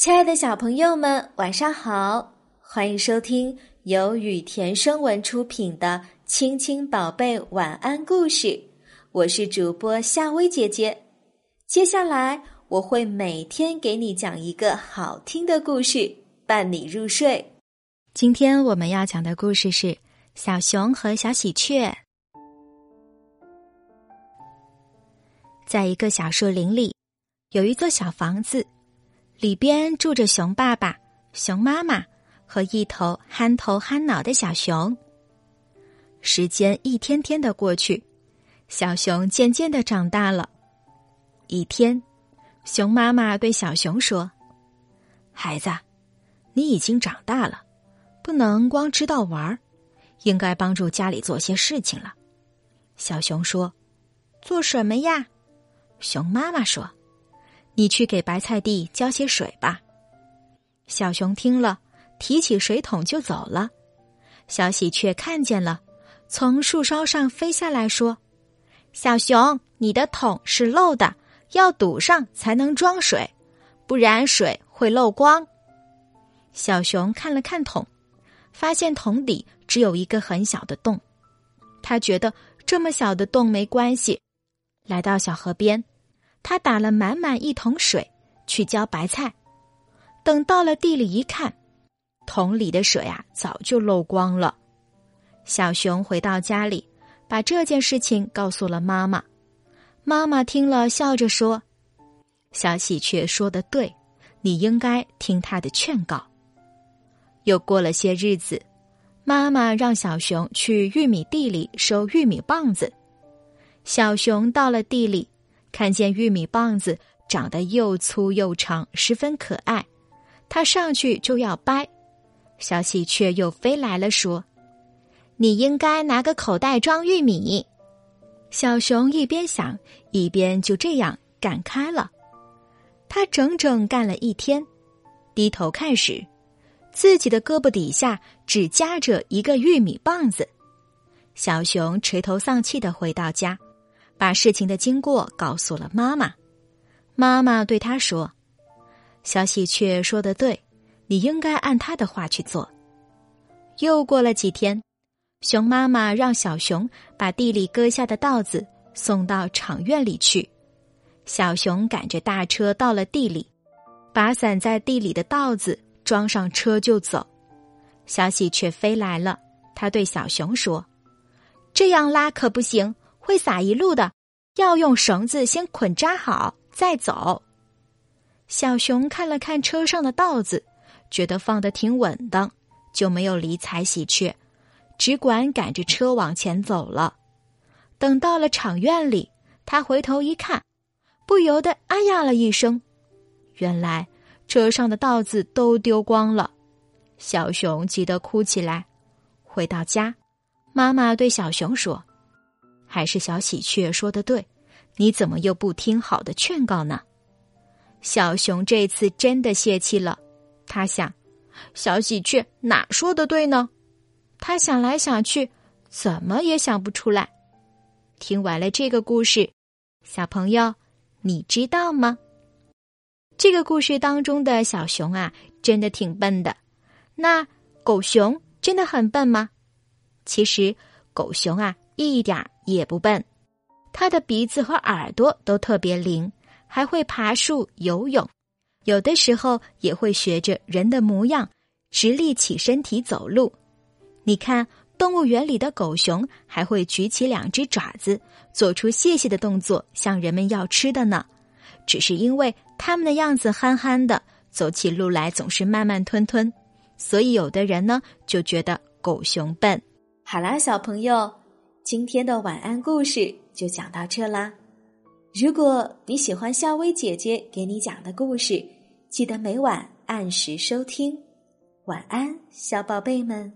亲爱的小朋友们，晚上好！欢迎收听由雨田声文出品的《亲亲宝贝晚安故事》，我是主播夏薇姐姐。接下来我会每天给你讲一个好听的故事，伴你入睡。今天我们要讲的故事是《小熊和小喜鹊》。在一个小树林里，有一座小房子。里边住着熊爸爸、熊妈妈和一头憨头憨脑的小熊。时间一天天的过去，小熊渐渐的长大了。一天，熊妈妈对小熊说：“孩子，你已经长大了，不能光知道玩儿，应该帮助家里做些事情了。”小熊说：“做什么呀？”熊妈妈说。你去给白菜地浇些水吧。小熊听了，提起水桶就走了。小喜鹊看见了，从树梢上飞下来说：“小熊，你的桶是漏的，要堵上才能装水，不然水会漏光。”小熊看了看桶，发现桶底只有一个很小的洞。他觉得这么小的洞没关系，来到小河边。他打了满满一桶水去浇白菜，等到了地里一看，桶里的水啊早就漏光了。小熊回到家里，把这件事情告诉了妈妈。妈妈听了，笑着说：“小喜鹊说的对，你应该听他的劝告。”又过了些日子，妈妈让小熊去玉米地里收玉米棒子。小熊到了地里。看见玉米棒子长得又粗又长，十分可爱，他上去就要掰，小喜鹊又飞来了，说：“你应该拿个口袋装玉米。”小熊一边想，一边就这样干开了。他整整干了一天，低头看时，自己的胳膊底下只夹着一个玉米棒子。小熊垂头丧气的回到家。把事情的经过告诉了妈妈，妈妈对他说：“小喜鹊说的对，你应该按他的话去做。”又过了几天，熊妈妈让小熊把地里割下的稻子送到场院里去。小熊赶着大车到了地里，把散在地里的稻子装上车就走。小喜鹊飞来了，他对小熊说：“这样拉可不行。”会撒一路的，要用绳子先捆扎好再走。小熊看了看车上的稻子，觉得放的挺稳当，就没有理睬喜鹊，只管赶着车往前走了。等到了场院里，他回头一看，不由得“哎呀”了一声。原来车上的稻子都丢光了，小熊急得哭起来。回到家，妈妈对小熊说。还是小喜鹊说的对，你怎么又不听好的劝告呢？小熊这次真的泄气了，他想，小喜鹊哪说的对呢？他想来想去，怎么也想不出来。听完了这个故事，小朋友，你知道吗？这个故事当中的小熊啊，真的挺笨的。那狗熊真的很笨吗？其实，狗熊啊。一点也不笨，它的鼻子和耳朵都特别灵，还会爬树、游泳，有的时候也会学着人的模样直立起身体走路。你看，动物园里的狗熊还会举起两只爪子，做出谢谢的动作，向人们要吃的呢。只是因为它们的样子憨憨的，走起路来总是慢慢吞吞，所以有的人呢就觉得狗熊笨。好啦，小朋友。今天的晚安故事就讲到这啦。如果你喜欢夏薇姐姐给你讲的故事，记得每晚按时收听。晚安，小宝贝们。